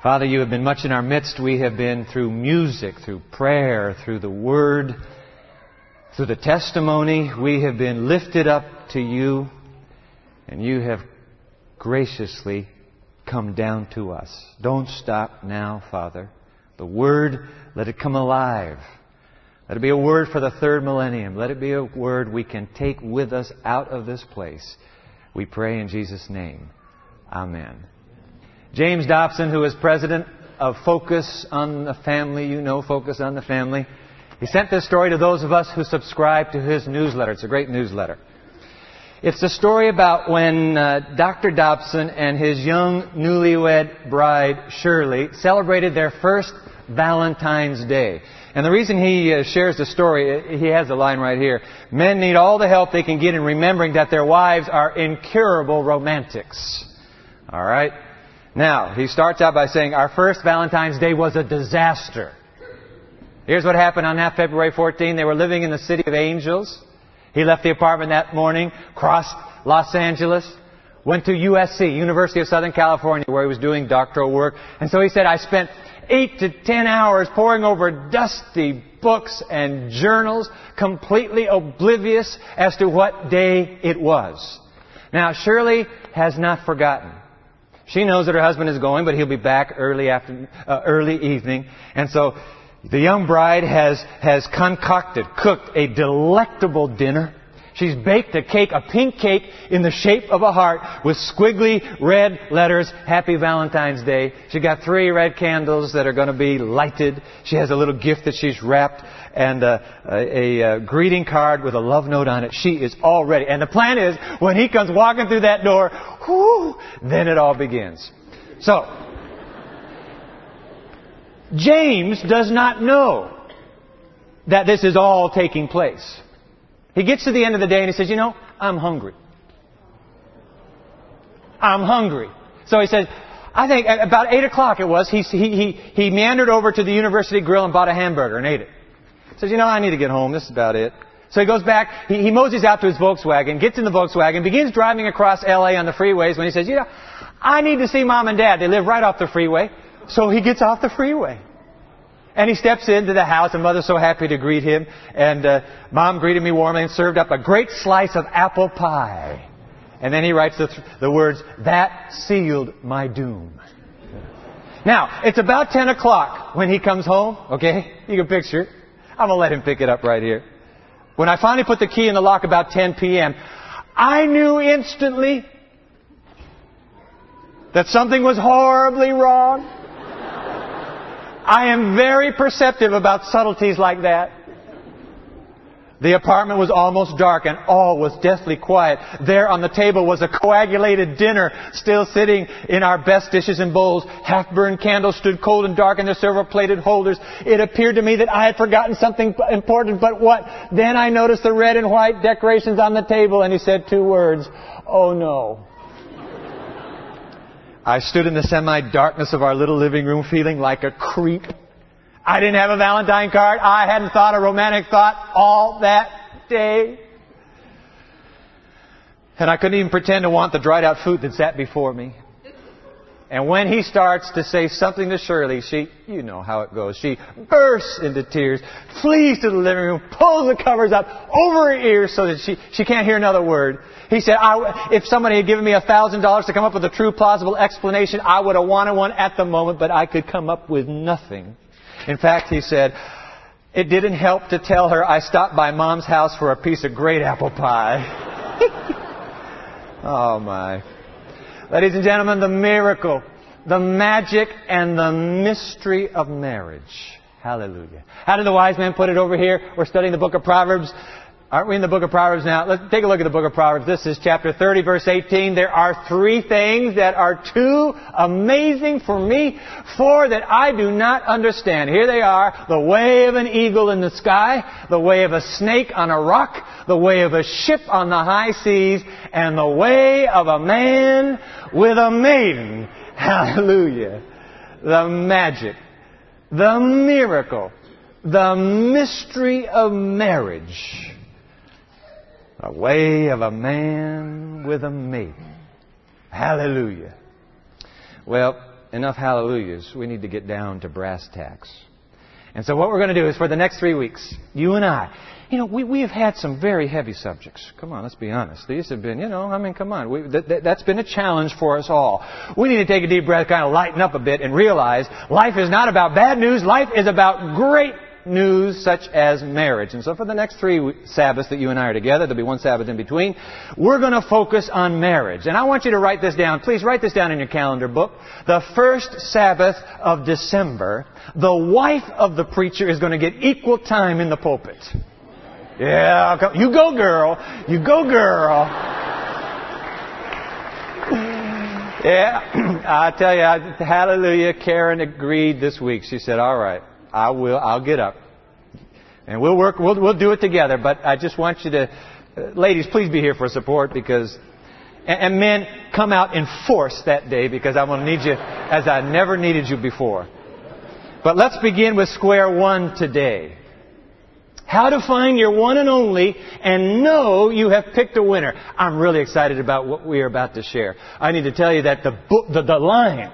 Father, you have been much in our midst. We have been through music, through prayer, through the Word, through the testimony. We have been lifted up to you, and you have graciously come down to us. Don't stop now, Father. The Word, let it come alive. Let it be a word for the third millennium. Let it be a word we can take with us out of this place. We pray in Jesus' name. Amen. James Dobson, who is president of Focus on the Family, you know Focus on the Family, he sent this story to those of us who subscribe to his newsletter. It's a great newsletter. It's a story about when uh, Dr. Dobson and his young newlywed bride, Shirley, celebrated their first Valentine's Day. And the reason he uh, shares the story, he has a line right here. Men need all the help they can get in remembering that their wives are incurable romantics. All right? Now, he starts out by saying, Our first Valentine's Day was a disaster. Here's what happened on that February 14. They were living in the city of angels. He left the apartment that morning, crossed Los Angeles, went to USC, University of Southern California, where he was doing doctoral work. And so he said, I spent eight to ten hours poring over dusty books and journals, completely oblivious as to what day it was. Now, Shirley has not forgotten. She knows that her husband is going, but he'll be back early after, uh, early evening. And so the young bride has, has concocted, cooked a delectable dinner. She's baked a cake, a pink cake in the shape of a heart with squiggly red letters, Happy Valentine's Day. She got three red candles that are going to be lighted. She has a little gift that she's wrapped and uh, a, a, a, greeting card with a love note on it. She is all ready. And the plan is, when he comes walking through that door, whoo, then it all begins. So, James does not know that this is all taking place. He gets to the end of the day and he says, You know, I'm hungry. I'm hungry. So he says, I think about 8 o'clock it was, he, he, he, he meandered over to the university grill and bought a hamburger and ate it. He says, you know, I need to get home. This is about it. So he goes back, he, he moseys out to his Volkswagen, gets in the Volkswagen, begins driving across LA on the freeways when he says, you know, I need to see mom and dad. They live right off the freeway. So he gets off the freeway. And he steps into the house, and mother's so happy to greet him. And uh, mom greeted me warmly and served up a great slice of apple pie. And then he writes the, th- the words, That sealed my doom. Now, it's about 10 o'clock when he comes home, okay? You can picture. I'm going to let him pick it up right here. When I finally put the key in the lock about 10 p.m., I knew instantly that something was horribly wrong. I am very perceptive about subtleties like that. The apartment was almost dark and all was deathly quiet. There on the table was a coagulated dinner still sitting in our best dishes and bowls. Half-burned candles stood cold and dark in their silver-plated holders. It appeared to me that I had forgotten something important, but what? Then I noticed the red and white decorations on the table and he said two words, Oh no. I stood in the semi-darkness of our little living room feeling like a creep. I didn't have a Valentine card. I hadn't thought a romantic thought all that day. And I couldn't even pretend to want the dried out food that sat before me. And when he starts to say something to Shirley, she, you know how it goes, she bursts into tears, flees to the living room, pulls the covers up over her ears so that she, she can't hear another word. He said, if somebody had given me a thousand dollars to come up with a true plausible explanation, I would have wanted one at the moment, but I could come up with nothing. In fact, he said, it didn't help to tell her I stopped by mom's house for a piece of great apple pie. oh my. Ladies and gentlemen, the miracle, the magic, and the mystery of marriage. Hallelujah. How did the wise man put it over here? We're studying the book of Proverbs. Aren't we in the book of Proverbs now? Let's take a look at the book of Proverbs. This is chapter 30, verse 18. There are three things that are too amazing for me, four that I do not understand. Here they are. The way of an eagle in the sky, the way of a snake on a rock, the way of a ship on the high seas, and the way of a man with a maiden. Hallelujah. The magic, the miracle, the mystery of marriage a way of a man with a maiden. Hallelujah. Well, enough hallelujahs. We need to get down to brass tacks. And so what we're going to do is for the next three weeks, you and I, you know, we, we have had some very heavy subjects. Come on, let's be honest. These have been, you know, I mean, come on. We, that, that, that's been a challenge for us all. We need to take a deep breath, kind of lighten up a bit, and realize life is not about bad news. Life is about great news such as marriage. And so for the next three Sabbaths that you and I are together, there'll be one Sabbath in between, we're going to focus on marriage. And I want you to write this down. Please write this down in your calendar book. The first Sabbath of December, the wife of the preacher is going to get equal time in the pulpit. Yeah, you go girl. You go girl. Yeah, I tell you, hallelujah. Karen agreed this week. She said, all right. I will. I'll get up, and we'll work. We'll we'll do it together. But I just want you to, uh, ladies, please be here for support because, and, and men, come out in force that day because I'm going to need you as I never needed you before. But let's begin with square one today. How to find your one and only and know you have picked a winner. I'm really excited about what we are about to share. I need to tell you that the book, the, the line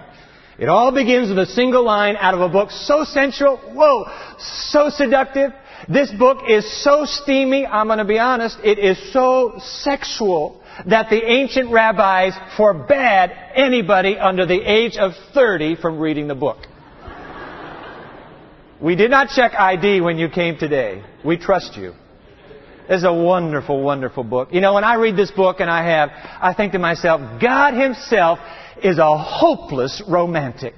it all begins with a single line out of a book so sensual, whoa, so seductive. This book is so steamy, I'm going to be honest, it is so sexual that the ancient rabbis forbade anybody under the age of 30 from reading the book. We did not check ID when you came today. We trust you. It's a wonderful, wonderful book. You know, when I read this book and I have, I think to myself, God Himself is a hopeless romantic.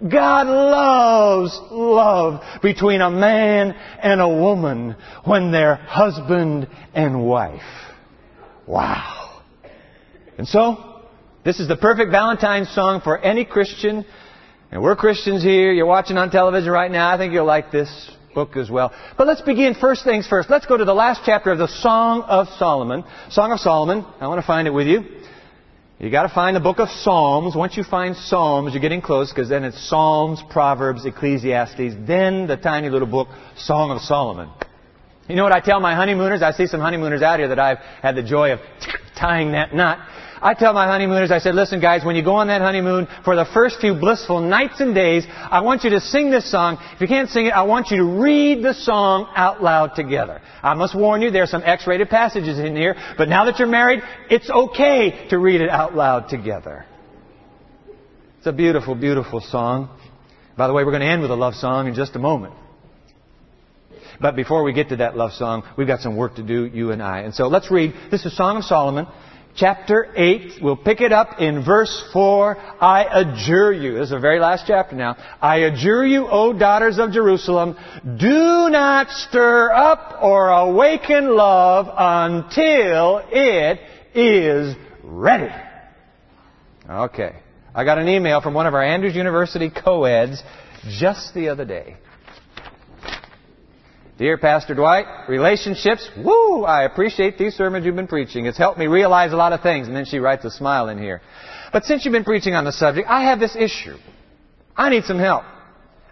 God loves love between a man and a woman when they're husband and wife. Wow. And so, this is the perfect Valentine's song for any Christian. And we're Christians here. You're watching on television right now. I think you'll like this book as well. But let's begin first things first. Let's go to the last chapter of the Song of Solomon. Song of Solomon. I want to find it with you. You got to find the book of Psalms. Once you find Psalms, you're getting close because then it's Psalms, Proverbs, Ecclesiastes, then the tiny little book, Song of Solomon. You know what I tell my honeymooners? I see some honeymooners out here that I've had the joy of tying that knot. I tell my honeymooners, I said, listen guys, when you go on that honeymoon, for the first few blissful nights and days, I want you to sing this song. If you can't sing it, I want you to read the song out loud together. I must warn you, there are some X-rated passages in here, but now that you're married, it's okay to read it out loud together. It's a beautiful, beautiful song. By the way, we're going to end with a love song in just a moment. But before we get to that love song, we've got some work to do, you and I. And so let's read. This is Song of Solomon, chapter 8. We'll pick it up in verse 4. I adjure you. This is the very last chapter now. I adjure you, O daughters of Jerusalem, do not stir up or awaken love until it is ready. Okay. I got an email from one of our Andrews University co-eds just the other day. Dear Pastor Dwight, relationships, woo, I appreciate these sermons you've been preaching. It's helped me realize a lot of things. And then she writes a smile in here. But since you've been preaching on the subject, I have this issue. I need some help.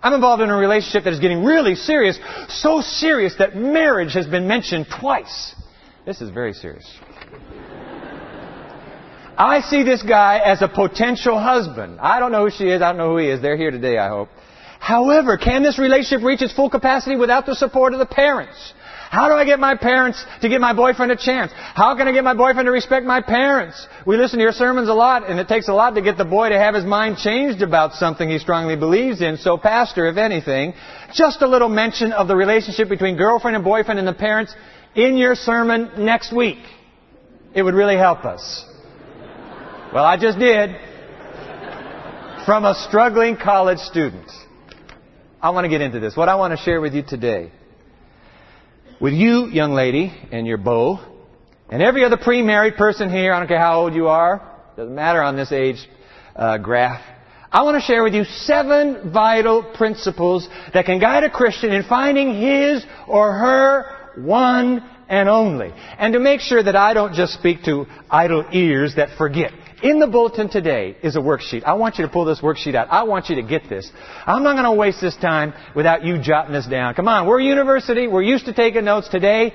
I'm involved in a relationship that is getting really serious, so serious that marriage has been mentioned twice. This is very serious. I see this guy as a potential husband. I don't know who she is. I don't know who he is. They're here today, I hope. However, can this relationship reach its full capacity without the support of the parents? How do I get my parents to give my boyfriend a chance? How can I get my boyfriend to respect my parents? We listen to your sermons a lot, and it takes a lot to get the boy to have his mind changed about something he strongly believes in. So, Pastor, if anything, just a little mention of the relationship between girlfriend and boyfriend and the parents in your sermon next week. It would really help us. Well, I just did. From a struggling college student. I want to get into this. What I want to share with you today, with you, young lady, and your beau, and every other pre-married person here, I don't care how old you are, doesn't matter on this age uh, graph, I want to share with you seven vital principles that can guide a Christian in finding his or her one and only. And to make sure that I don't just speak to idle ears that forget. In the bulletin today is a worksheet. I want you to pull this worksheet out. I want you to get this. I'm not going to waste this time without you jotting this down. Come on, we're a university. We're used to taking notes today.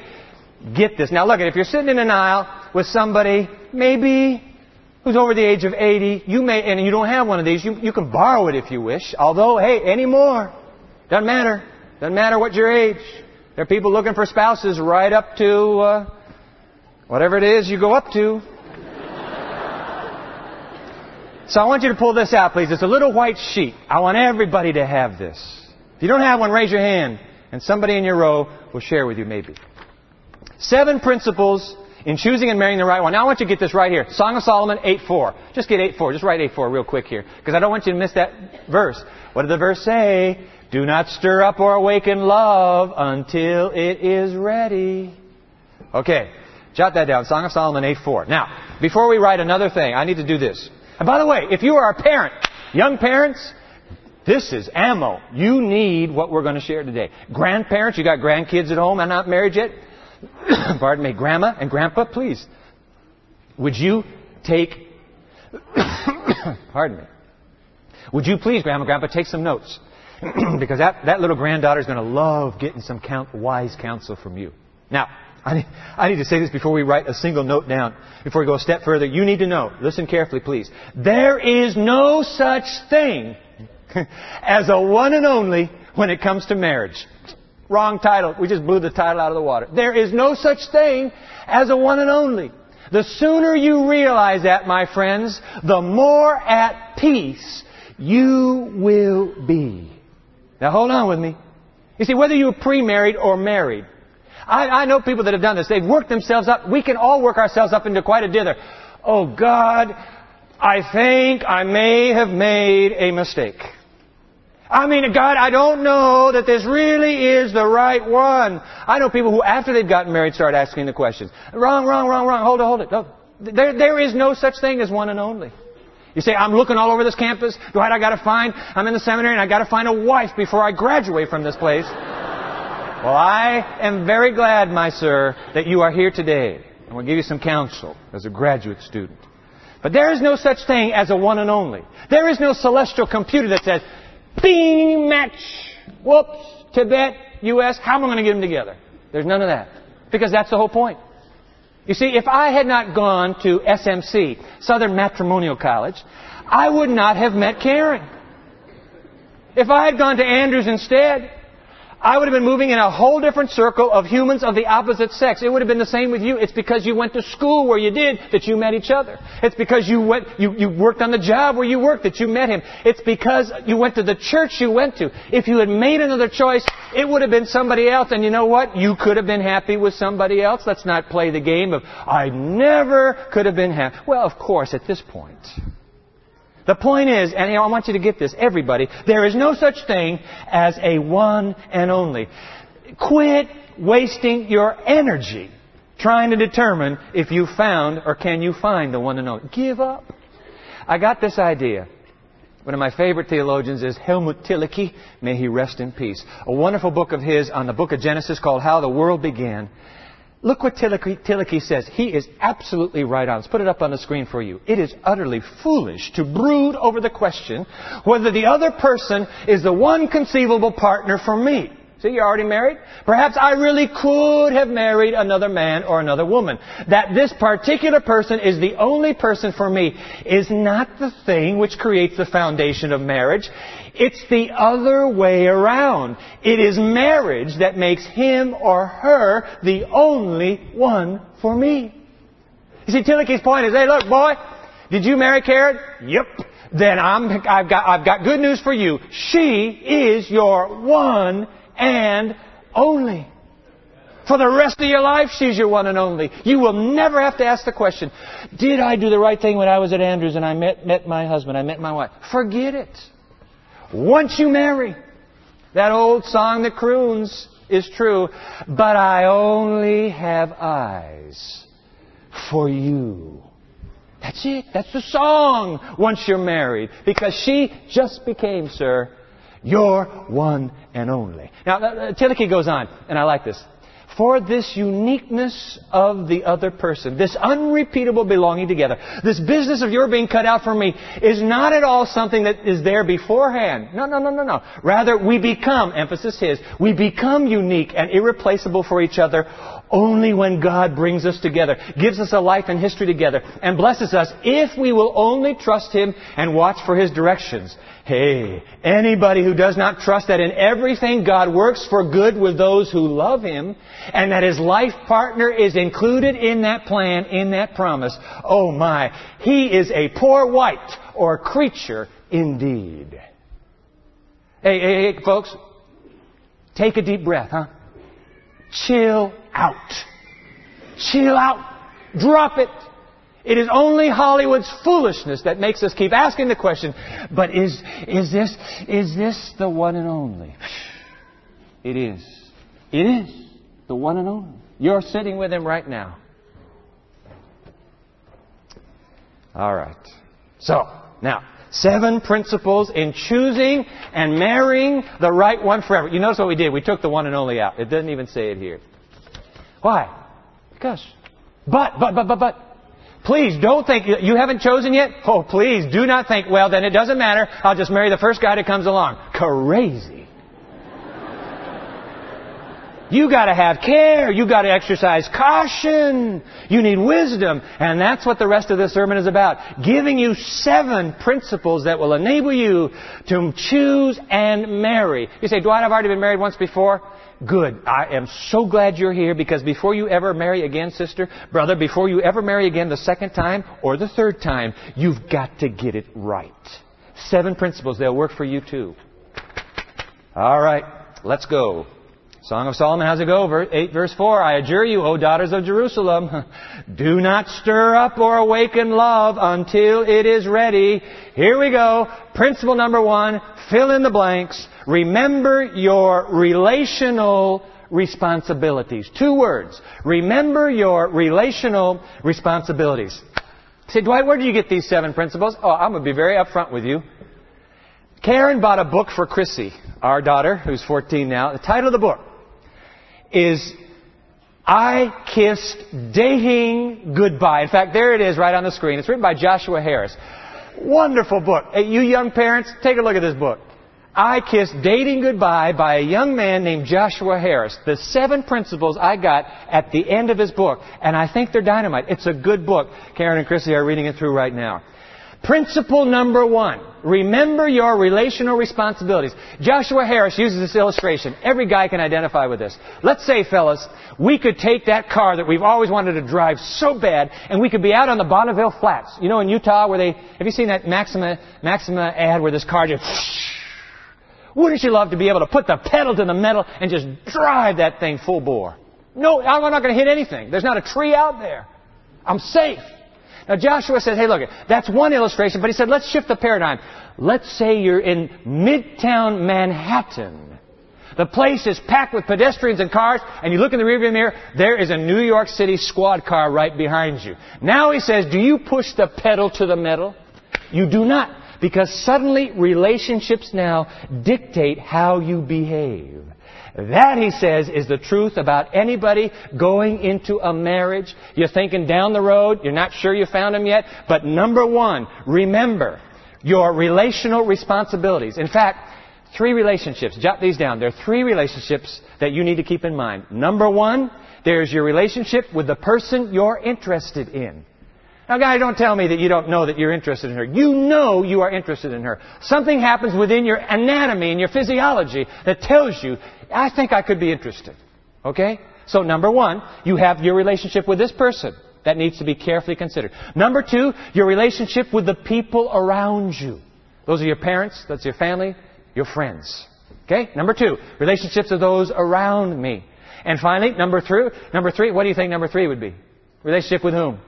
Get this. Now look, if you're sitting in an aisle with somebody, maybe who's over the age of 80, you may, and you don't have one of these, you, you can borrow it if you wish. Although, hey, any more. Doesn't matter. Doesn't matter what your age. There are people looking for spouses right up to uh, whatever it is you go up to. So I want you to pull this out, please. It's a little white sheet. I want everybody to have this. If you don't have one, raise your hand, and somebody in your row will share with you, maybe. Seven principles in choosing and marrying the right one. Now I want you to get this right here. Song of Solomon 8.4. Just get 8.4. Just write 8.4 real quick here. Because I don't want you to miss that verse. What did the verse say? Do not stir up or awaken love until it is ready. Okay. Jot that down. Song of Solomon 8.4. Now, before we write another thing, I need to do this. And by the way, if you are a parent, young parents, this is ammo. You need what we're going to share today. Grandparents, you got grandkids at home and not married yet? pardon me, grandma and grandpa, please, would you take, pardon me, would you please, grandma and grandpa, take some notes? because that, that little granddaughter is going to love getting some count, wise counsel from you. Now, I need, I need to say this before we write a single note down. Before we go a step further, you need to know, listen carefully please. There is no such thing as a one and only when it comes to marriage. Wrong title. We just blew the title out of the water. There is no such thing as a one and only. The sooner you realize that, my friends, the more at peace you will be. Now hold on with me. You see, whether you're pre-married or married, I, I know people that have done this. They've worked themselves up. We can all work ourselves up into quite a dither. Oh God, I think I may have made a mistake. I mean, God, I don't know that this really is the right one. I know people who, after they've gotten married, start asking the questions. Wrong, wrong, wrong, wrong. Hold it, hold it. No. There, there is no such thing as one and only. You say, I'm looking all over this campus. Dwight, I gotta find, I'm in the seminary and I gotta find a wife before I graduate from this place. Well, I am very glad, my sir, that you are here today. I'm going to give you some counsel as a graduate student. But there is no such thing as a one and only. There is no celestial computer that says, Bing, match. Whoops. Tibet, U.S. How am I going to get them together? There's none of that. Because that's the whole point. You see, if I had not gone to SMC, Southern Matrimonial College, I would not have met Karen. If I had gone to Andrews instead, I would have been moving in a whole different circle of humans of the opposite sex. It would have been the same with you. It's because you went to school where you did that you met each other. It's because you went, you, you worked on the job where you worked that you met him. It's because you went to the church you went to. If you had made another choice, it would have been somebody else. And you know what? You could have been happy with somebody else. Let's not play the game of, I never could have been happy. Well, of course, at this point. The point is, and I want you to get this, everybody, there is no such thing as a one and only. Quit wasting your energy trying to determine if you found or can you find the one and only. Give up. I got this idea. One of my favorite theologians is Helmut Thielicke. May he rest in peace. A wonderful book of his on the book of Genesis called How the World Began. Look what Thielicke says. He is absolutely right on. Let's put it up on the screen for you. It is utterly foolish to brood over the question whether the other person is the one conceivable partner for me. See, you're already married? Perhaps I really could have married another man or another woman. That this particular person is the only person for me is not the thing which creates the foundation of marriage. It's the other way around. It is marriage that makes him or her the only one for me. You see, Thielicke's point is, hey, look, boy, did you marry Karen? Yep. Then I'm, I've got, I've got good news for you. She is your one and only. For the rest of your life, she's your one and only. You will never have to ask the question, did I do the right thing when I was at Andrews and I met, met my husband, I met my wife? Forget it. Once you marry, that old song that croons is true, but I only have eyes for you. That's it. That's the song once you're married. Because she just became, sir, your one and only. Now, uh, goes on, and I like this for this uniqueness of the other person, this unrepeatable belonging together, this business of your being cut out for me is not at all something that is there beforehand. No, no, no, no, no. Rather, we become, emphasis his, we become unique and irreplaceable for each other Only when God brings us together, gives us a life and history together, and blesses us if we will only trust Him and watch for His directions. Hey, anybody who does not trust that in everything God works for good with those who love Him, and that His life partner is included in that plan, in that promise, oh my, he is a poor wight or creature indeed. Hey, hey, hey, folks, take a deep breath, huh? Chill out. Chill out. Drop it. It is only Hollywood's foolishness that makes us keep asking the question, but is, is this, is this the one and only? It is. It is the one and only. You're sitting with him right now. All right. So, now, seven principles in choosing and marrying the right one forever. You notice what we did? We took the one and only out. It doesn't even say it here. Why? Because. But, but, but, but, but. Please don't think you haven't chosen yet. Oh, please do not think, well, then it doesn't matter. I'll just marry the first guy that comes along. Crazy. You gotta have care. You gotta exercise caution. You need wisdom. And that's what the rest of this sermon is about. Giving you seven principles that will enable you to choose and marry. You say, Dwight, I've already been married once before. Good. I am so glad you're here because before you ever marry again, sister, brother, before you ever marry again the second time or the third time, you've got to get it right. Seven principles. They'll work for you too. All right. Let's go. Song of Solomon, how's it go? 8 verse 4, I adjure you, O daughters of Jerusalem, do not stir up or awaken love until it is ready. Here we go. Principle number one, fill in the blanks. Remember your relational responsibilities. Two words. Remember your relational responsibilities. Say, Dwight, where do you get these seven principles? Oh, I'm going to be very upfront with you. Karen bought a book for Chrissy, our daughter, who's 14 now. The title of the book is I Kissed Dating Goodbye. In fact, there it is right on the screen. It's written by Joshua Harris. Wonderful book. Hey, you young parents, take a look at this book. I Kissed Dating Goodbye by a young man named Joshua Harris. The seven principles I got at the end of his book, and I think they're dynamite. It's a good book. Karen and Chrissy are reading it through right now. Principle number one. Remember your relational responsibilities. Joshua Harris uses this illustration. Every guy can identify with this. Let's say, fellas, we could take that car that we've always wanted to drive so bad, and we could be out on the Bonneville Flats. You know, in Utah, where they, have you seen that Maxima, Maxima ad where this car just, wouldn't you love to be able to put the pedal to the metal and just drive that thing full bore? No, I'm not going to hit anything. There's not a tree out there. I'm safe. Now Joshua says, hey look, that's one illustration, but he said, let's shift the paradigm. Let's say you're in Midtown Manhattan. The place is packed with pedestrians and cars, and you look in the rearview mirror, there is a New York City squad car right behind you. Now he says, do you push the pedal to the metal? You do not, because suddenly relationships now dictate how you behave. That, he says, is the truth about anybody going into a marriage. You're thinking down the road, you're not sure you found him yet, but number one, remember your relational responsibilities. In fact, three relationships. Jot these down. There are three relationships that you need to keep in mind. Number one, there's your relationship with the person you're interested in. Now, guy, don't tell me that you don't know that you're interested in her. You know you are interested in her. Something happens within your anatomy and your physiology that tells you, I think I could be interested. Okay? So, number one, you have your relationship with this person. That needs to be carefully considered. Number two, your relationship with the people around you. Those are your parents, that's your family, your friends. Okay? Number two, relationships of those around me. And finally, number three, number three, what do you think number three would be? Relationship with whom?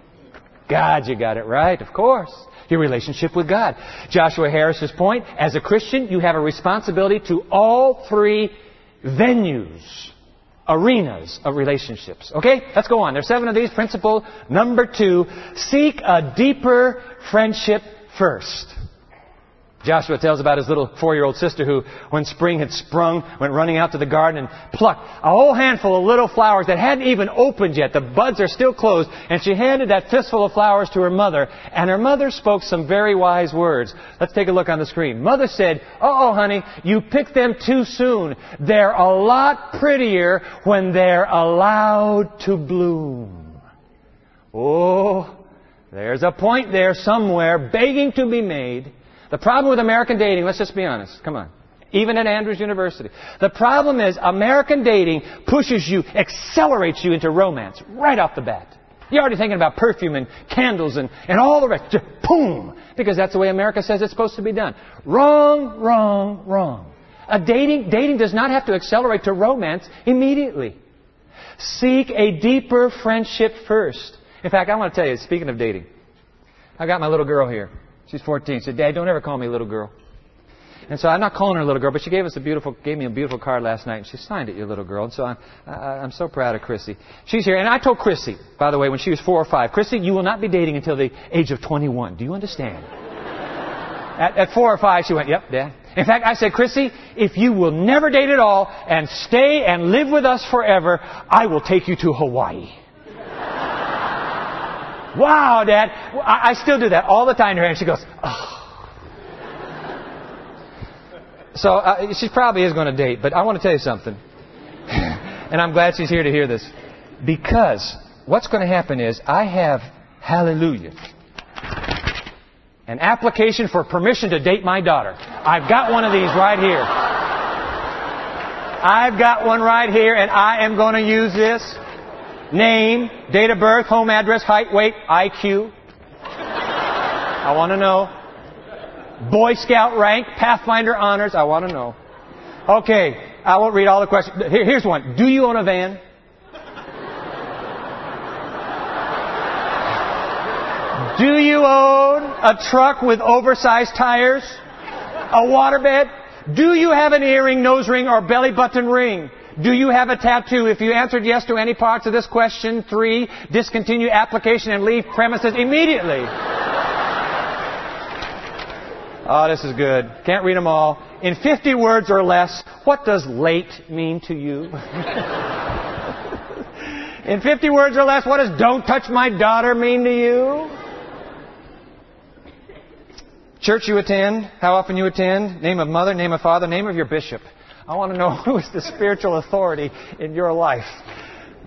God, you got it right, of course. Your relationship with God. Joshua Harris's point, as a Christian, you have a responsibility to all three venues, arenas of relationships. Okay? Let's go on. There's seven of these. Principle number two, seek a deeper friendship first. Joshua tells about his little four-year-old sister who, when spring had sprung, went running out to the garden and plucked a whole handful of little flowers that hadn't even opened yet. The buds are still closed. And she handed that fistful of flowers to her mother. And her mother spoke some very wise words. Let's take a look on the screen. Mother said, oh, honey, you picked them too soon. They're a lot prettier when they're allowed to bloom. Oh, there's a point there somewhere begging to be made the problem with American dating, let's just be honest. Come on. Even at Andrews University. The problem is American dating pushes you, accelerates you into romance right off the bat. You're already thinking about perfume and candles and, and all the rest. Just boom! Because that's the way America says it's supposed to be done. Wrong, wrong, wrong. A dating, dating does not have to accelerate to romance immediately. Seek a deeper friendship first. In fact, I want to tell you, speaking of dating, I've got my little girl here. She's 14. She said, Dad, don't ever call me little girl. And so I'm not calling her little girl, but she gave us a beautiful, gave me a beautiful card last night, and she signed it, your little girl. And so I'm, I, I'm so proud of Chrissy. She's here, and I told Chrissy, by the way, when she was four or five, Chrissy, you will not be dating until the age of 21. Do you understand? at, at four or five, she went, Yep, Dad. In fact, I said, Chrissy, if you will never date at all and stay and live with us forever, I will take you to Hawaii. Wow, Dad. I, I still do that all the time and she goes, oh. So uh, she probably is going to date, but I want to tell you something. and I'm glad she's here to hear this. Because what's going to happen is I have, hallelujah, an application for permission to date my daughter. I've got one of these right here. I've got one right here, and I am going to use this name, date of birth, home address, height, weight, IQ. I want to know. Boy Scout rank, Pathfinder honors, I want to know. Okay, I won't read all the questions. Here, here's one. Do you own a van? Do you own a truck with oversized tires? A waterbed? Do you have an earring, nose ring, or belly button ring? Do you have a tattoo? If you answered yes to any parts of this question, three, discontinue application and leave premises immediately. oh, this is good. Can't read them all. In 50 words or less, what does late mean to you? In 50 words or less, what does don't touch my daughter mean to you? Church you attend, how often you attend, name of mother, name of father, name of your bishop. I want to know who is the spiritual authority in your life.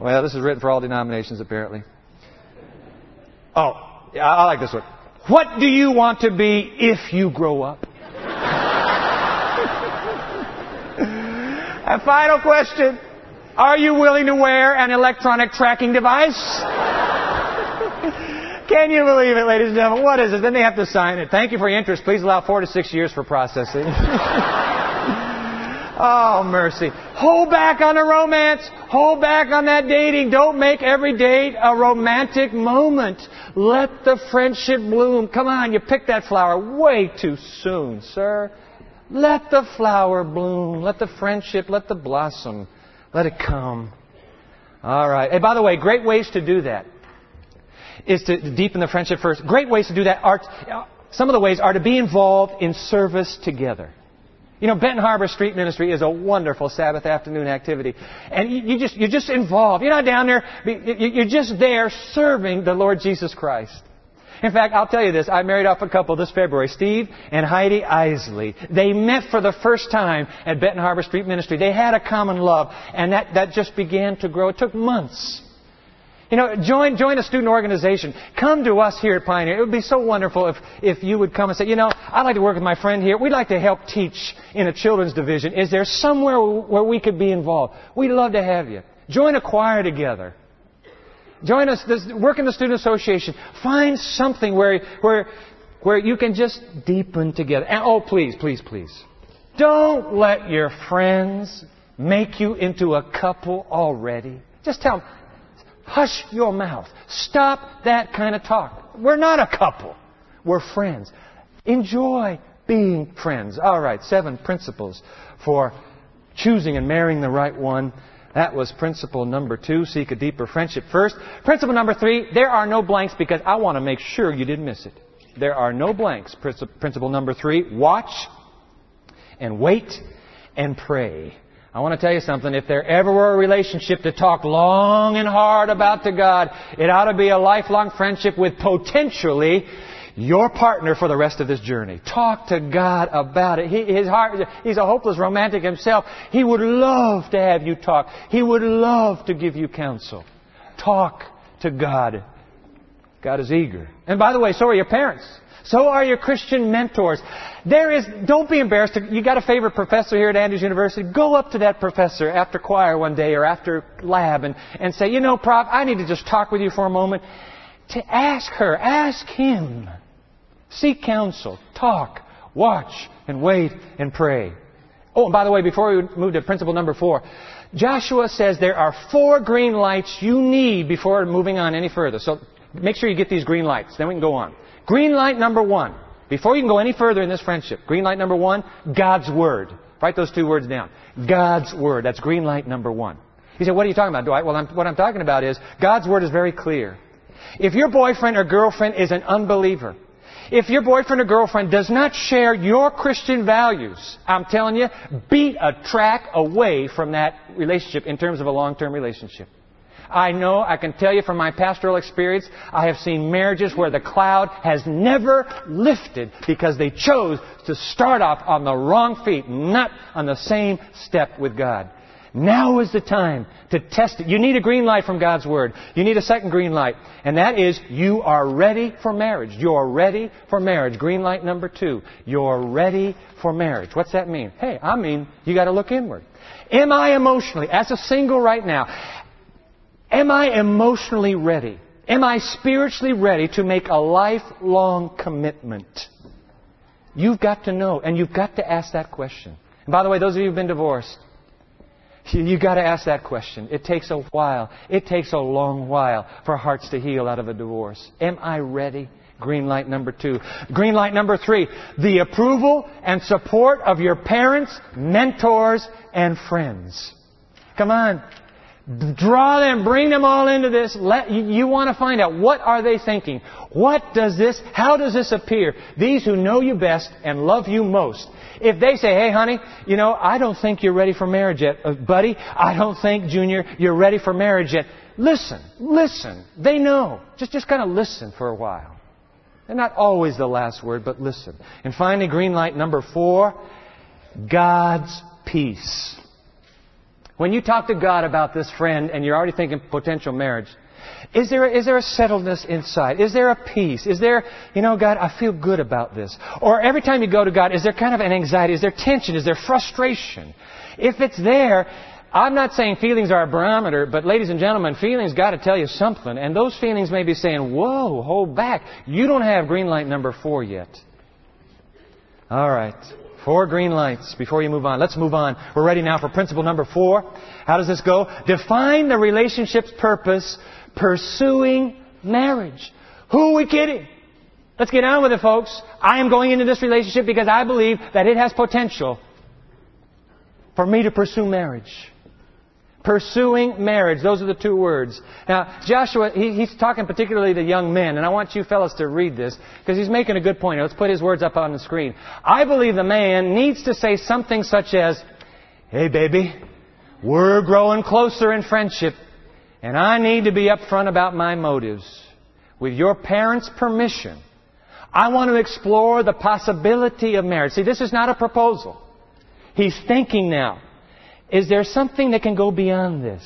Well, this is written for all denominations, apparently. Oh, I like this one. What do you want to be if you grow up? A final question. Are you willing to wear an electronic tracking device? Can you believe it, ladies and gentlemen? What is it? Then they have to sign it. Thank you for your interest. Please allow four to six years for processing. Oh, mercy. Hold back on the romance. Hold back on that dating. Don't make every date a romantic moment. Let the friendship bloom. Come on, you picked that flower way too soon, sir. Let the flower bloom. Let the friendship, let the blossom, let it come. All right. Hey, by the way, great ways to do that is to deepen the friendship first. Great ways to do that are, some of the ways are to be involved in service together. You know, Benton Harbor Street Ministry is a wonderful Sabbath afternoon activity. And you, you just, you're just involved. You're not down there, you're just there serving the Lord Jesus Christ. In fact, I'll tell you this. I married off a couple this February, Steve and Heidi Isley. They met for the first time at Benton Harbor Street Ministry. They had a common love, and that, that just began to grow. It took months. You know, join, join a student organization. Come to us here at Pioneer. It would be so wonderful if, if you would come and say, you know, I'd like to work with my friend here. We'd like to help teach in a children's division. Is there somewhere where we could be involved? We'd love to have you. Join a choir together. Join us, this, work in the student association. Find something where, where, where you can just deepen together. And oh, please, please, please. Don't let your friends make you into a couple already. Just tell them, Hush your mouth. Stop that kind of talk. We're not a couple. We're friends. Enjoy being friends. All right, seven principles for choosing and marrying the right one. That was principle number two. Seek a deeper friendship first. Principle number three, there are no blanks because I want to make sure you didn't miss it. there are no blanks. Principle number three, watch and wait and pray. I want to tell you something. If there ever were a relationship to talk long and hard about to God, it ought to be a lifelong friendship with potentially your partner for the rest of this journey. Talk to God about it. He, his heart, he's a hopeless romantic himself. He would love to have you talk. He would love to give you counsel. Talk to God. God is eager. And by the way, so are your parents. So are your Christian mentors. There is, don't be embarrassed. You got a favorite professor here at Andrews University. Go up to that professor after choir one day or after lab and, and say, you know, Prof, I need to just talk with you for a moment. To ask her, ask him. Seek counsel. Talk. Watch and wait and pray. Oh, and by the way, before we move to principle number four, Joshua says there are four green lights you need before moving on any further. So make sure you get these green lights. Then we can go on. Green light number one. Before you can go any further in this friendship, green light number one, God's Word. Write those two words down. God's Word. That's green light number one. He said, what are you talking about, Dwight? Well, I'm, what I'm talking about is God's Word is very clear. If your boyfriend or girlfriend is an unbeliever, if your boyfriend or girlfriend does not share your Christian values, I'm telling you, beat a track away from that relationship in terms of a long-term relationship. I know, I can tell you from my pastoral experience, I have seen marriages where the cloud has never lifted because they chose to start off on the wrong feet, not on the same step with God. Now is the time to test it. You need a green light from God's Word. You need a second green light. And that is, you are ready for marriage. You're ready for marriage. Green light number two. You're ready for marriage. What's that mean? Hey, I mean, you gotta look inward. Am I emotionally, as a single right now, am I emotionally ready? Am I spiritually ready to make a lifelong commitment? You've got to know, and you've got to ask that question. And by the way, those of you who've been divorced, You've got to ask that question. It takes a while. It takes a long while for hearts to heal out of a divorce. Am I ready? Green light number two. Green light number three. The approval and support of your parents, mentors, and friends. Come on. Draw them, bring them all into this. Let, you, you want to find out what are they thinking? What does this, how does this appear? These who know you best and love you most if they say, hey honey, you know, I don't think you're ready for marriage yet, uh, buddy, I don't think, Junior, you're ready for marriage yet. Listen, listen. They know. Just, just kind of listen for a while. They're not always the last word, but listen. And finally, green light number four, God's peace. When you talk to God about this friend and you're already thinking potential marriage, is there, is there a settledness inside? Is there a peace? Is there, you know, God, I feel good about this? Or every time you go to God, is there kind of an anxiety? Is there tension? Is there frustration? If it's there, I'm not saying feelings are a barometer, but ladies and gentlemen, feelings got to tell you something. And those feelings may be saying, whoa, hold back. You don't have green light number four yet. All right. Four green lights before you move on. Let's move on. We're ready now for principle number four. How does this go? Define the relationship's purpose pursuing marriage. Who are we kidding? Let's get on with it, folks. I am going into this relationship because I believe that it has potential for me to pursue marriage. Pursuing marriage. Those are the two words. Now, Joshua, he, he's talking particularly to young men, and I want you fellas to read this because he's making a good point. Let's put his words up on the screen. I believe the man needs to say something such as, Hey, baby, we're growing closer in friendship. And I need to be upfront about my motives. With your parents' permission, I want to explore the possibility of marriage. See, this is not a proposal. He's thinking now. Is there something that can go beyond this?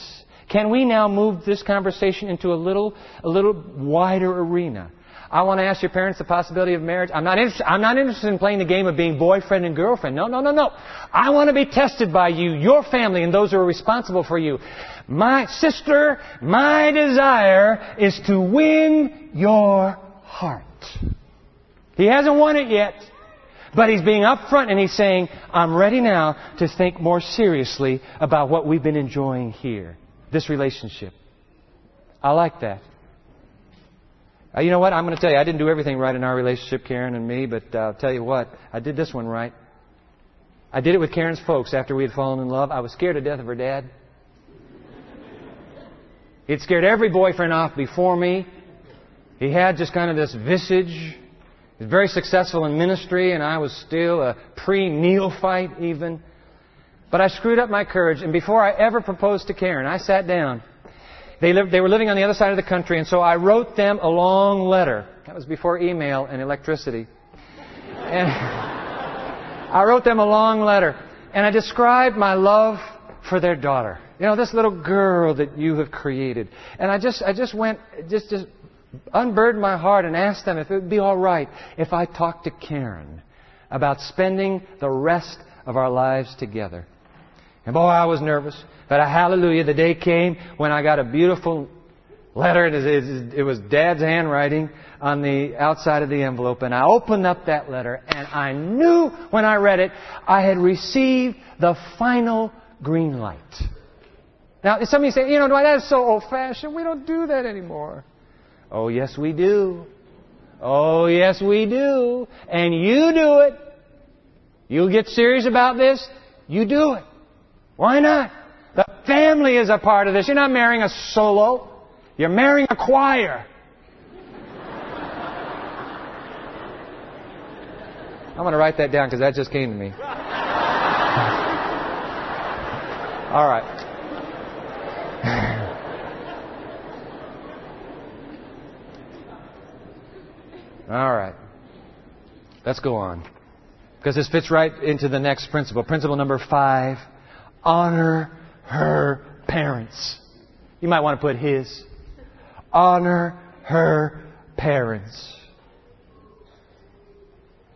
Can we now move this conversation into a little, a little wider arena? I want to ask your parents the possibility of marriage. I'm not, I'm not interested in playing the game of being boyfriend and girlfriend. No, no, no, no. I want to be tested by you, your family, and those who are responsible for you. My sister, my desire is to win your heart. He hasn't won it yet. But he's being upfront and he's saying, I'm ready now to think more seriously about what we've been enjoying here. This relationship. I like that. Uh, you know what? I'm going to tell you, I didn't do everything right in our relationship, Karen and me, but uh, I'll tell you what, I did this one right. I did it with Karen's folks after we had fallen in love. I was scared to death of her dad. He'd scared every boyfriend off before me. He had just kind of this visage. Was very successful in ministry, and I was still a pre-neophyte even. But I screwed up my courage, and before I ever proposed to Karen, I sat down. They, lived, they were living on the other side of the country, and so I wrote them a long letter. That was before email and electricity. And I wrote them a long letter, and I described my love for their daughter. You know, this little girl that you have created. And I just, I just went, just, just unburdened my heart and asked them if it would be all right if I talked to Karen about spending the rest of our lives together. And boy, I was nervous. But hallelujah, the day came when I got a beautiful letter. It was Dad's handwriting on the outside of the envelope. And I opened up that letter and I knew when I read it, I had received the final green light. Now, somebody say, you know, Dwight, that's so old fashioned. We don't do that anymore. Oh, yes, we do. Oh, yes, we do. And you do it. You get serious about this, you do it. Why not? The family is a part of this. You're not marrying a solo. You're marrying a choir. I'm going to write that down because that just came to me. All right. All right. Let's go on. Because this fits right into the next principle. Principle number five honor her parents. You might want to put his. Honor her parents.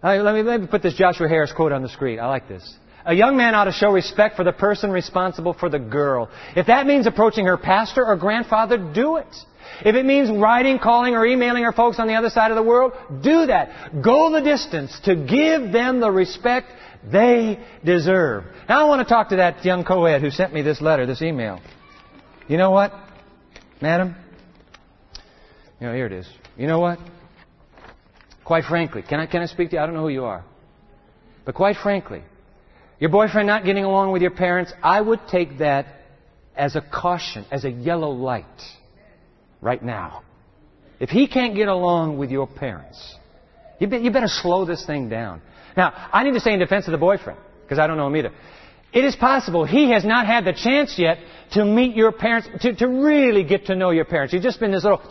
Right, let, me, let me put this Joshua Harris quote on the screen. I like this. A young man ought to show respect for the person responsible for the girl. If that means approaching her pastor or grandfather, do it. If it means writing, calling, or emailing our folks on the other side of the world, do that. Go the distance to give them the respect they deserve. Now I want to talk to that young co-ed who sent me this letter, this email. You know what, madam? You know, here it is. You know what? Quite frankly, can I, can I speak to you? I don't know who you are. But quite frankly, your boyfriend not getting along with your parents, I would take that as a caution, as a yellow light right now. If he can't get along with your parents, you better slow this thing down. Now, I need to say in defense of the boyfriend, because I don't know him either. It is possible he has not had the chance yet to meet your parents, to, to really get to know your parents. You've just been this little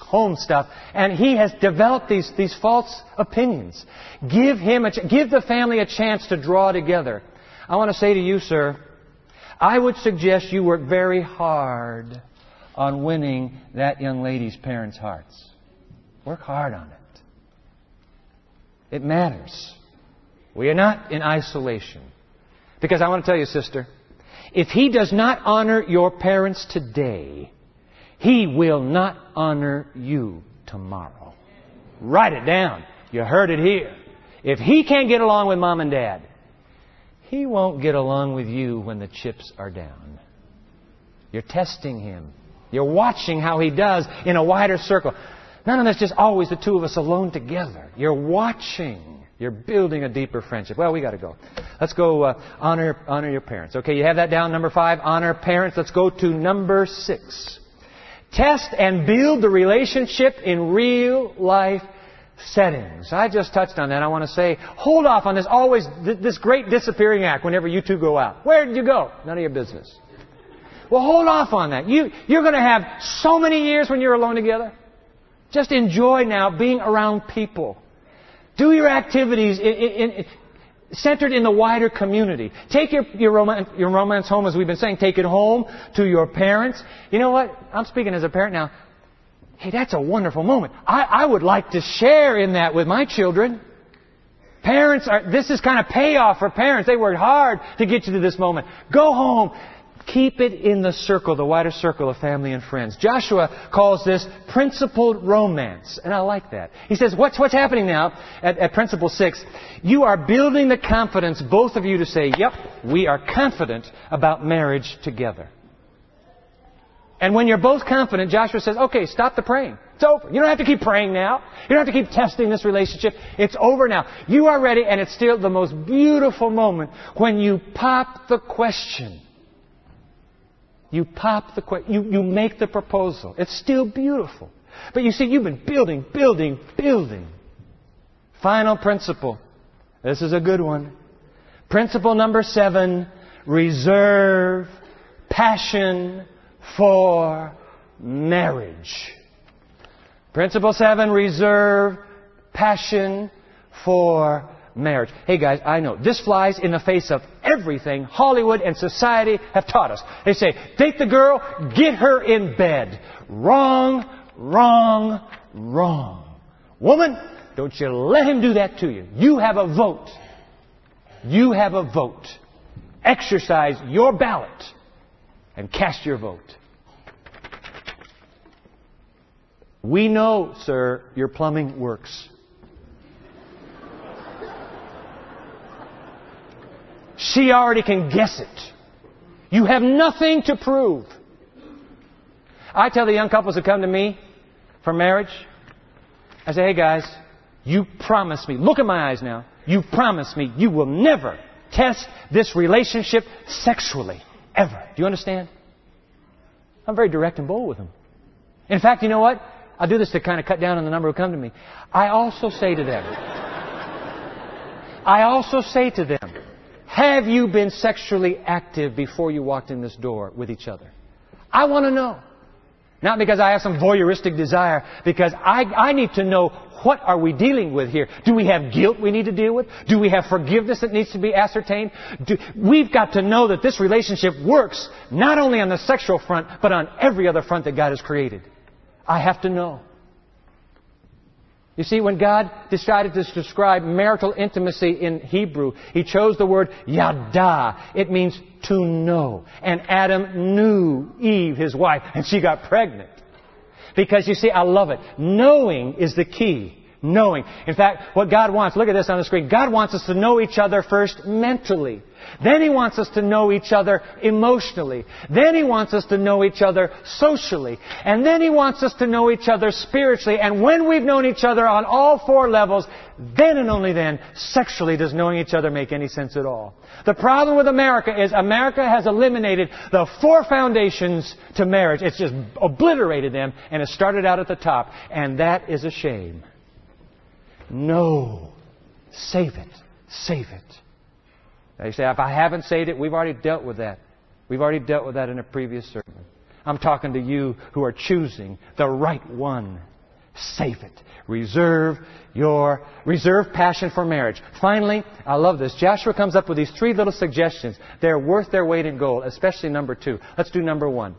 home stuff, and he has developed these, these false opinions. Give him a, give the family a chance to draw together. I want to say to you, sir, I would suggest you work very hard on winning that young lady's parents' hearts. Work hard on it. It matters. We are not in isolation. Because I want to tell you, sister, if he does not honor your parents today, he will not honor you tomorrow. Write it down. You heard it here. If he can't get along with mom and dad, he won't get along with you when the chips are down. You're testing him. You're watching how he does in a wider circle. None of this just always the two of us alone together. You're watching. You're building a deeper friendship. Well, we got to go. Let's go uh, honor honor your parents. Okay, you have that down. Number five, honor parents. Let's go to number six. Test and build the relationship in real life settings. I just touched on that. I want to say, hold off on this always this great disappearing act whenever you two go out. Where did you go? None of your business. Well, hold off on that. You, you're going to have so many years when you're alone together. Just enjoy now being around people. Do your activities in, in, in, centered in the wider community. Take your, your, romance, your romance home, as we've been saying. Take it home to your parents. You know what? I'm speaking as a parent now. Hey, that's a wonderful moment. I, I would like to share in that with my children. Parents are, this is kind of payoff for parents. They worked hard to get you to this moment. Go home. Keep it in the circle, the wider circle of family and friends. Joshua calls this principled romance, and I like that. He says, what's, what's happening now at, at principle six? You are building the confidence, both of you, to say, yep, we are confident about marriage together. And when you're both confident, Joshua says, okay, stop the praying. It's over. You don't have to keep praying now. You don't have to keep testing this relationship. It's over now. You are ready, and it's still the most beautiful moment when you pop the question you pop the question, you, you make the proposal. It's still beautiful. But you see, you've been building, building, building. Final principle. This is a good one. Principle number seven, reserve passion for marriage. Principle seven, reserve passion for marriage. Hey guys, I know this flies in the face of everything Hollywood and society have taught us. They say, date the girl, get her in bed. Wrong, wrong, wrong. Woman, don't you let him do that to you. You have a vote. You have a vote. Exercise your ballot and cast your vote. We know, sir, your plumbing works. She already can guess it. You have nothing to prove. I tell the young couples who come to me for marriage, I say, hey guys, you promise me, look at my eyes now, you promise me you will never test this relationship sexually. Ever. Do you understand? I'm very direct and bold with them. In fact, you know what? I do this to kind of cut down on the number who come to me. I also say to them, I also say to them, have you been sexually active before you walked in this door with each other? I want to know. Not because I have some voyeuristic desire, because I, I need to know what are we dealing with here. Do we have guilt we need to deal with? Do we have forgiveness that needs to be ascertained? Do, we've got to know that this relationship works not only on the sexual front, but on every other front that God has created. I have to know. You see, when God decided to describe marital intimacy in Hebrew, He chose the word yada. It means to know. And Adam knew Eve, his wife, and she got pregnant. Because you see, I love it. Knowing is the key. Knowing. In fact, what God wants, look at this on the screen. God wants us to know each other first mentally. Then He wants us to know each other emotionally. Then He wants us to know each other socially. And then He wants us to know each other spiritually. And when we've known each other on all four levels, then and only then, sexually does knowing each other make any sense at all. The problem with America is America has eliminated the four foundations to marriage. It's just obliterated them and it started out at the top. And that is a shame. No. Save it. Save it. Now you say, if I haven't saved it, we've already dealt with that. We've already dealt with that in a previous sermon. I'm talking to you who are choosing the right one. Save it. Reserve your, reserve passion for marriage. Finally, I love this. Joshua comes up with these three little suggestions. They're worth their weight in gold, especially number two. Let's do number one.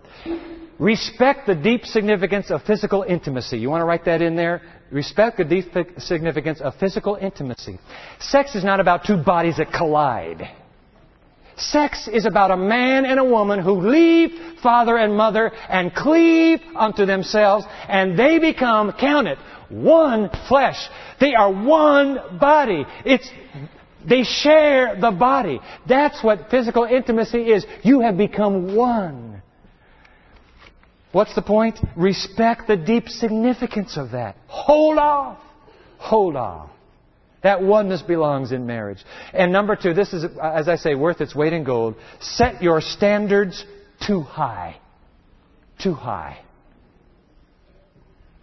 Respect the deep significance of physical intimacy. You want to write that in there? Respect the deep significance of physical intimacy. Sex is not about two bodies that collide. Sex is about a man and a woman who leave father and mother and cleave unto themselves and they become, count it, one flesh. They are one body. It's, they share the body. That's what physical intimacy is. You have become one. What's the point? Respect the deep significance of that. Hold off. Hold off. That oneness belongs in marriage. And number two, this is, as I say, worth its weight in gold. Set your standards too high. Too high.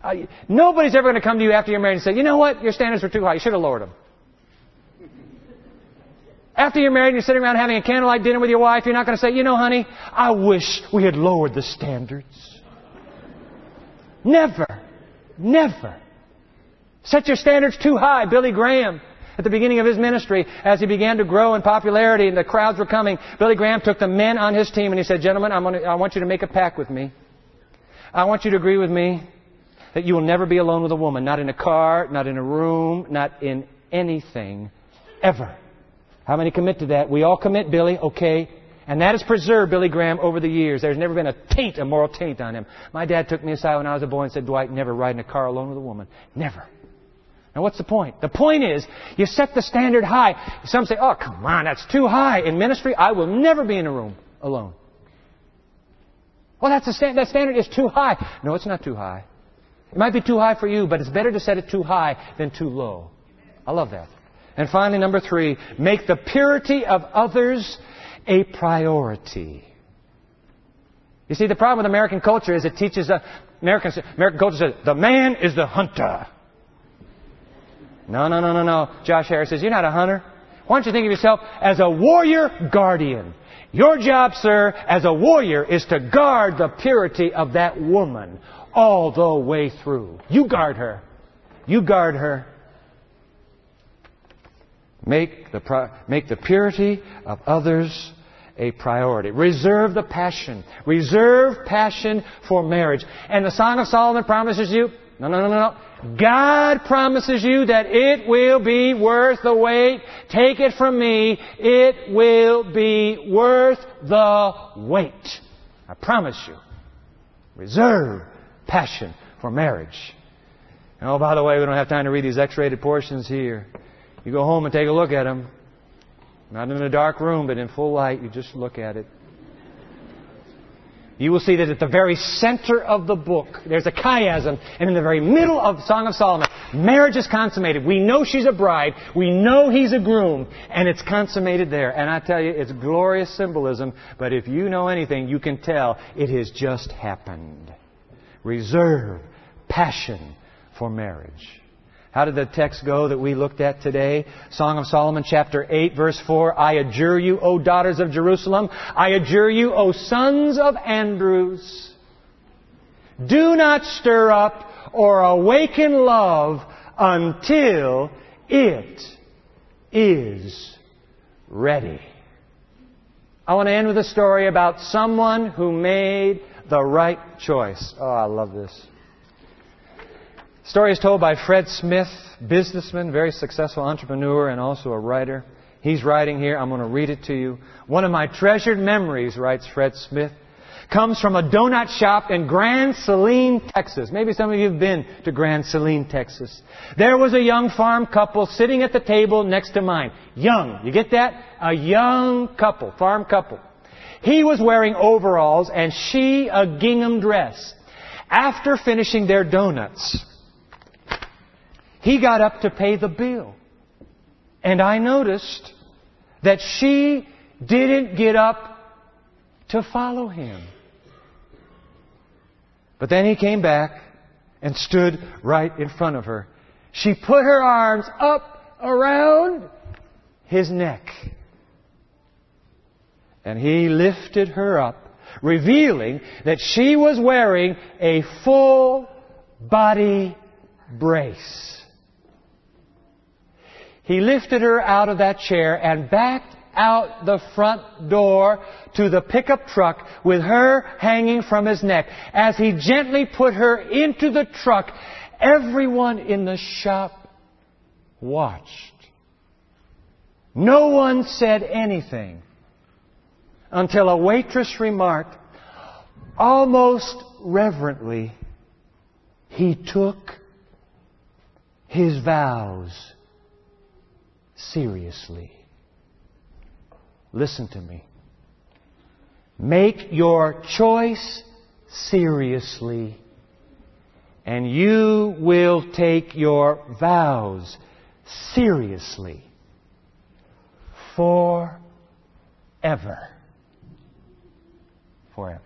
Uh, nobody's ever going to come to you after you're married and say, you know what, your standards were too high. You should have lowered them. After you're married and you're sitting around having a candlelight dinner with your wife, you're not going to say, you know, honey, I wish we had lowered the standards. Never. Never. Set your standards too high. Billy Graham, at the beginning of his ministry, as he began to grow in popularity and the crowds were coming, Billy Graham took the men on his team and he said, Gentlemen, gonna, I want you to make a pact with me. I want you to agree with me that you will never be alone with a woman. Not in a car, not in a room, not in anything, ever. How many commit to that? We all commit, Billy. Okay. And that has preserved Billy Graham over the years. There's never been a taint, a moral taint on him. My dad took me aside when I was a boy and said, Dwight, never ride in a car alone with a woman. Never. Now what's the point? The point is, you set the standard high. Some say, oh, come on, that's too high. In ministry, I will never be in a room alone. Well, that's that standard is too high. No, it's not too high. It might be too high for you, but it's better to set it too high than too low. I love that. And finally, number three, make the purity of others a priority. You see, the problem with American culture is it teaches, uh, American, American culture says, the man is the hunter. No, no, no, no, no. Josh Harris says, You're not a hunter. Why don't you think of yourself as a warrior guardian? Your job, sir, as a warrior is to guard the purity of that woman all the way through. You guard her. You guard her. Make the, make the purity of others a priority. Reserve the passion. Reserve passion for marriage. And the Song of Solomon promises you, no, no, no, no, no. God promises you that it will be worth the wait. Take it from me. It will be worth the wait. I promise you. Reserve passion for marriage. And oh, by the way, we don't have time to read these X-rated portions here. You go home and take a look at them. Not in a dark room, but in full light. You just look at it. You will see that at the very center of the book, there's a chiasm, and in the very middle of Song of Solomon, marriage is consummated. We know she's a bride, we know he's a groom, and it's consummated there. And I tell you, it's glorious symbolism, but if you know anything, you can tell it has just happened. Reserve passion for marriage. How did the text go that we looked at today? Song of Solomon, chapter 8, verse 4. I adjure you, O daughters of Jerusalem. I adjure you, O sons of Andrews. Do not stir up or awaken love until it is ready. I want to end with a story about someone who made the right choice. Oh, I love this. Story is told by Fred Smith, businessman, very successful entrepreneur, and also a writer. He's writing here. I'm going to read it to you. One of my treasured memories, writes Fred Smith, comes from a donut shop in Grand Saline, Texas. Maybe some of you have been to Grand Saline, Texas. There was a young farm couple sitting at the table next to mine. Young. You get that? A young couple, farm couple. He was wearing overalls and she a gingham dress. After finishing their donuts, he got up to pay the bill. And I noticed that she didn't get up to follow him. But then he came back and stood right in front of her. She put her arms up around his neck. And he lifted her up, revealing that she was wearing a full body brace. He lifted her out of that chair and backed out the front door to the pickup truck with her hanging from his neck. As he gently put her into the truck, everyone in the shop watched. No one said anything until a waitress remarked, almost reverently, he took his vows seriously. Listen to me. Make your choice seriously, and you will take your vows seriously forever. Forever.